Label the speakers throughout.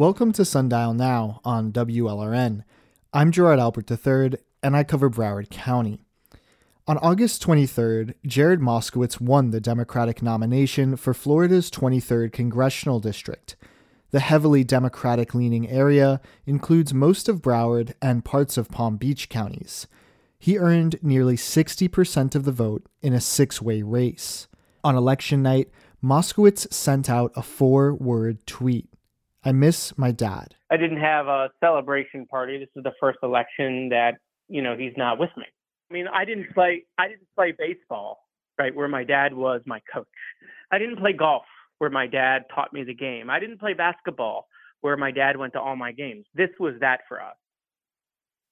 Speaker 1: Welcome to Sundial Now on WLRN. I'm Gerard Albert III, and I cover Broward County. On August 23rd, Jared Moskowitz won the Democratic nomination for Florida's 23rd Congressional District. The heavily Democratic leaning area includes most of Broward and parts of Palm Beach counties. He earned nearly 60% of the vote in a six way race. On election night, Moskowitz sent out a four word tweet I miss my dad.
Speaker 2: I didn't have a celebration party. This is the first election that, you know, he's not with me. I mean, I didn't play I didn't play baseball, right, where my dad was my coach. I didn't play golf where my dad taught me the game. I didn't play basketball where my dad went to all my games. This was that for us.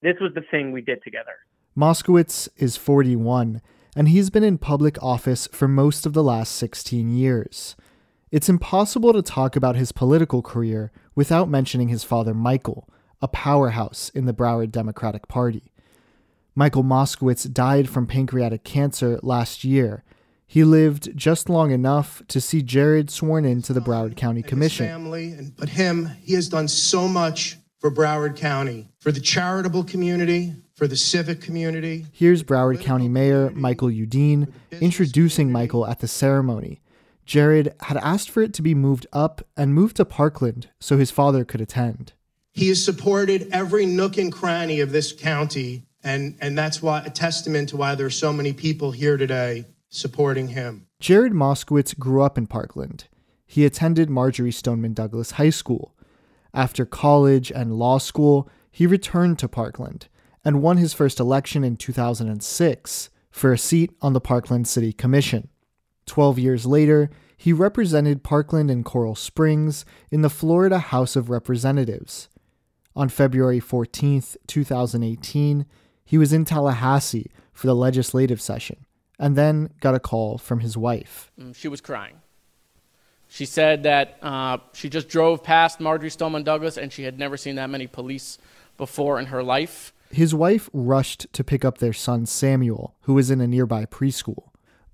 Speaker 2: This was the thing we did together.
Speaker 1: Moskowitz is 41, and he's been in public office for most of the last 16 years. It's impossible to talk about his political career without mentioning his father, Michael, a powerhouse in the Broward Democratic Party. Michael Moskowitz died from pancreatic cancer last year. He lived just long enough to see Jared sworn into the Broward County Commission.
Speaker 3: family, and, but him, he has done so much for Broward County, for the charitable community, for the civic community.
Speaker 1: Here's Broward County Mayor Michael Udine introducing Michael at the ceremony. Jared had asked for it to be moved up and moved to Parkland so his father could attend.
Speaker 3: He has supported every nook and cranny of this county, and, and that's why a testament to why there are so many people here today supporting him.
Speaker 1: Jared Moskowitz grew up in Parkland. He attended Marjory Stoneman Douglas High School. After college and law school, he returned to Parkland and won his first election in 2006 for a seat on the Parkland City Commission. Twelve years later, he represented Parkland and Coral Springs in the Florida House of Representatives. On February 14, 2018, he was in Tallahassee for the legislative session and then got a call from his wife.
Speaker 4: Mm, she was crying. She said that uh, she just drove past Marjory Stoneman Douglas and she had never seen that many police before in her life.
Speaker 1: His wife rushed to pick up their son Samuel, who was in a nearby preschool.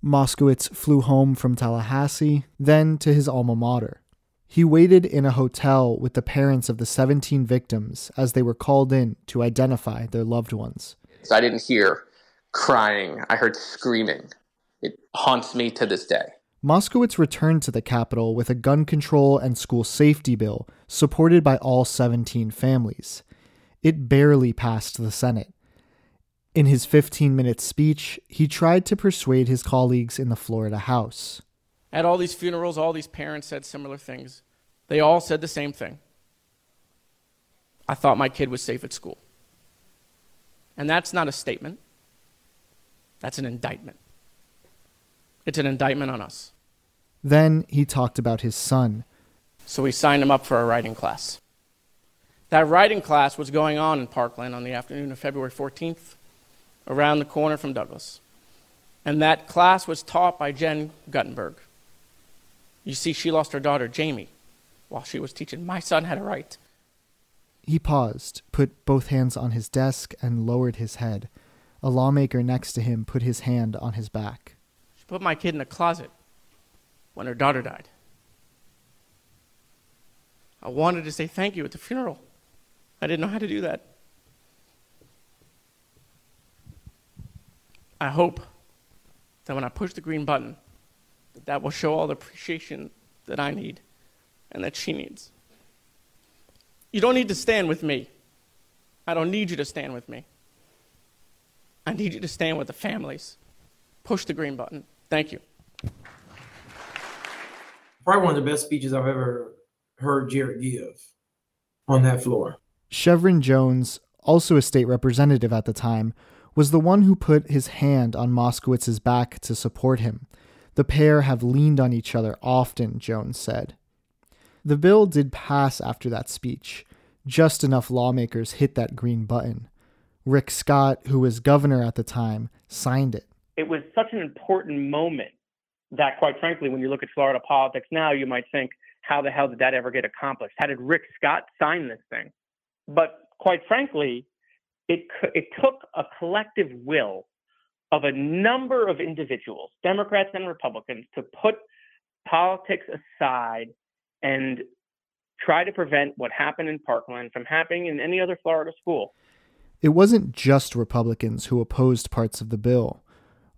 Speaker 1: Moskowitz flew home from Tallahassee, then to his alma mater. He waited in a hotel with the parents of the 17 victims as they were called in to identify their loved ones.
Speaker 5: So I didn't hear crying, I heard screaming. It haunts me to this day.
Speaker 1: Moskowitz returned to the Capitol with a gun control and school safety bill supported by all 17 families. It barely passed the Senate. In his 15 minute speech, he tried to persuade his colleagues in the Florida House.
Speaker 4: At all these funerals, all these parents said similar things. They all said the same thing. I thought my kid was safe at school. And that's not a statement, that's an indictment. It's an indictment on us.
Speaker 1: Then he talked about his son.
Speaker 4: So we signed him up for a writing class. That writing class was going on in Parkland on the afternoon of February 14th around the corner from Douglas. And that class was taught by Jen Guttenberg. You see, she lost her daughter, Jaime, while she was teaching my son how to write.
Speaker 1: He paused, put both hands on his desk, and lowered his head. A lawmaker next to him put his hand on his back.
Speaker 4: She put my kid in a closet when her daughter died. I wanted to say thank you at the funeral. I didn't know how to do that. I hope that when I push the green button, that that will show all the appreciation that I need and that she needs. You don't need to stand with me. I don't need you to stand with me. I need you to stand with the families. Push the green button. Thank you.
Speaker 6: Probably one of the best speeches I've ever heard Jared give on that floor.
Speaker 1: Shevrin Jones, also a state representative at the time, was the one who put his hand on Moskowitz's back to support him. The pair have leaned on each other often, Jones said. The bill did pass after that speech. Just enough lawmakers hit that green button. Rick Scott, who was governor at the time, signed it.
Speaker 2: It was such an important moment that, quite frankly, when you look at Florida politics now, you might think, how the hell did that ever get accomplished? How did Rick Scott sign this thing? But quite frankly, it, it took a collective will of a number of individuals, Democrats and Republicans, to put politics aside and try to prevent what happened in Parkland from happening in any other Florida school.
Speaker 1: It wasn't just Republicans who opposed parts of the bill.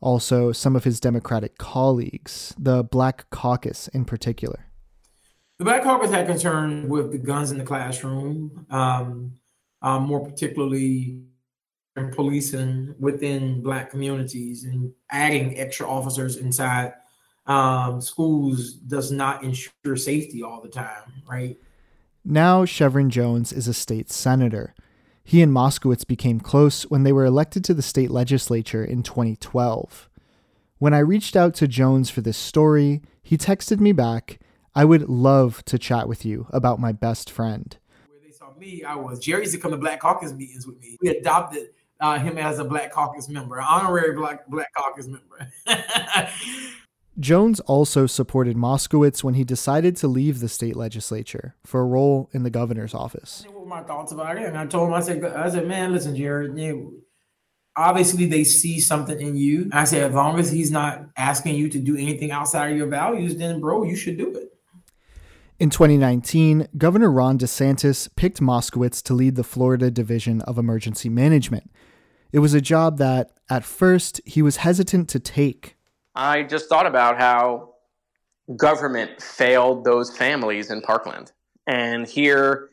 Speaker 1: Also, some of his Democratic colleagues, the Black Caucus in particular.
Speaker 6: The Black Caucus had concern with the guns in the classroom, um, um, more particularly in policing within Black communities and adding extra officers inside um, schools does not ensure safety all the time, right?
Speaker 1: Now, Shevrin Jones is a state senator. He and Moskowitz became close when they were elected to the state legislature in 2012. When I reached out to Jones for this story, he texted me back, I would love to chat with you about my best friend.
Speaker 6: Me, I was Jerry used to come to Black Caucus meetings with me. We adopted uh, him as a Black Caucus member, honorary Black Black Caucus member.
Speaker 1: Jones also supported Moskowitz when he decided to leave the state legislature for a role in the governor's office.
Speaker 6: What were my thoughts about it? And I told him, I said, I said, man, listen, Jared, you obviously they see something in you. I said, as long as he's not asking you to do anything outside of your values, then bro, you should do it.
Speaker 1: In 2019, Governor Ron DeSantis picked Moskowitz to lead the Florida Division of Emergency Management. It was a job that, at first, he was hesitant to take
Speaker 5: I just thought about how government failed those families in Parkland. And here,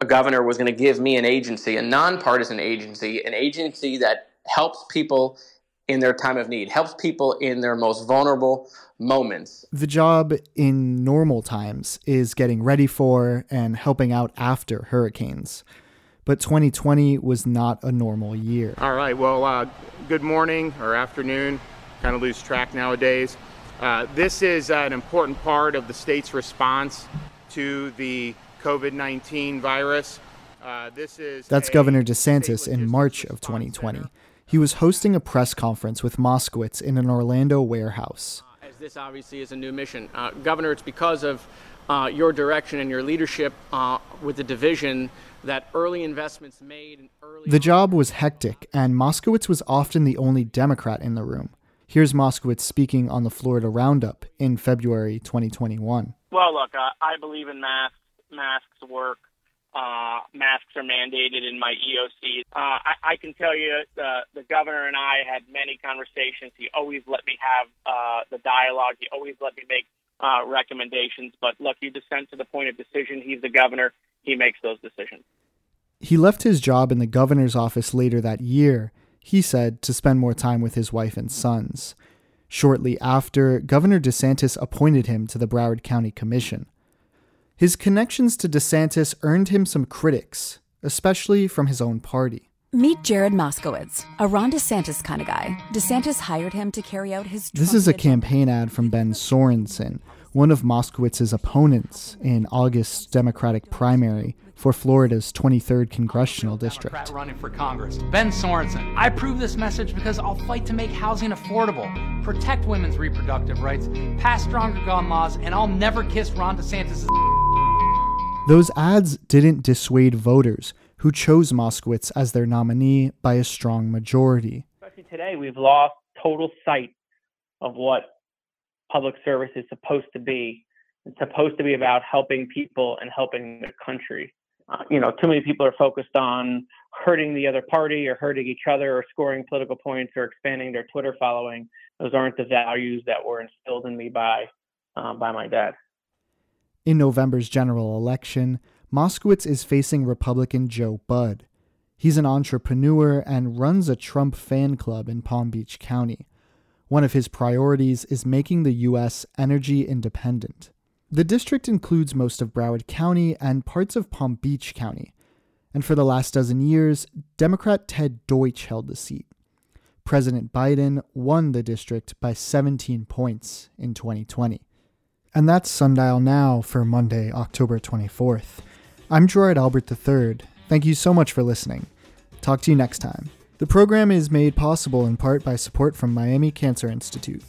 Speaker 5: a governor was going to give me an agency, a nonpartisan agency, an agency that helps people in their time of need, helps people in their most vulnerable moments.
Speaker 1: The job in normal times is getting ready for and helping out after hurricanes. But 2020 was not a normal year.
Speaker 7: All right, well, uh, good morning or afternoon kind of lose track nowadays. Uh, this is uh, an important part of the state's response to the COVID 19 virus. Uh, this is
Speaker 1: That's Governor DeSantis in March of 2020. Center. He was hosting a press conference with Moskowitz in an Orlando warehouse.
Speaker 4: As this obviously is a new mission. Uh, Governor, it's because of uh, your direction and your leadership uh, with the division that early investments made. Early
Speaker 1: the job was hectic, and Moskowitz was often the only Democrat in the room. Here's Moskowitz speaking on the Florida Roundup in February 2021.
Speaker 2: Well, look, uh, I believe in masks. Masks work. Uh, masks are mandated in my EOC. Uh, I, I, can tell you uh, the governor and I had many conversations. He always let me have uh, the dialogue. He always let me make uh, recommendations. But look, you descend to the point of decision. He's the governor. He makes those decisions.
Speaker 1: He left his job in the governor's office later that year he said, to spend more time with his wife and sons. Shortly after, Governor DeSantis appointed him to the Broward County Commission. His connections to DeSantis earned him some critics, especially from his own party.
Speaker 8: Meet Jared Moskowitz, a Ron DeSantis kind of guy. DeSantis hired him to carry out his.
Speaker 1: This is a campaign ad from Ben Sorensen, one of Moskowitz's opponents in August's Democratic primary for Florida's 23rd congressional district.
Speaker 9: Running for Congress, Ben Sorensen. I approve this message because I'll fight to make housing affordable, protect women's reproductive rights, pass stronger gun laws, and I'll never kiss Ron DeSantis.
Speaker 1: Those ads didn't dissuade voters who chose Moskowitz as their nominee by a strong majority.
Speaker 2: Especially today, we've lost total sight of what public service is supposed to be. It's supposed to be about helping people and helping the country. Uh, you know, too many people are focused on hurting the other party or hurting each other or scoring political points or expanding their Twitter following. Those aren't the values that were instilled in me by uh, by my dad.
Speaker 1: In November's general election, Moskowitz is facing Republican Joe Budd. He's an entrepreneur and runs a Trump fan club in Palm Beach County. One of his priorities is making the U.S. energy independent. The district includes most of Broward County and parts of Palm Beach County. And for the last dozen years, Democrat Ted Deutch held the seat. President Biden won the district by 17 points in 2020. And that's Sundial Now for Monday, October 24th. I'm Gerard Albert III. Thank you so much for listening. Talk to you next time. The program is made possible in part by support from Miami Cancer Institute.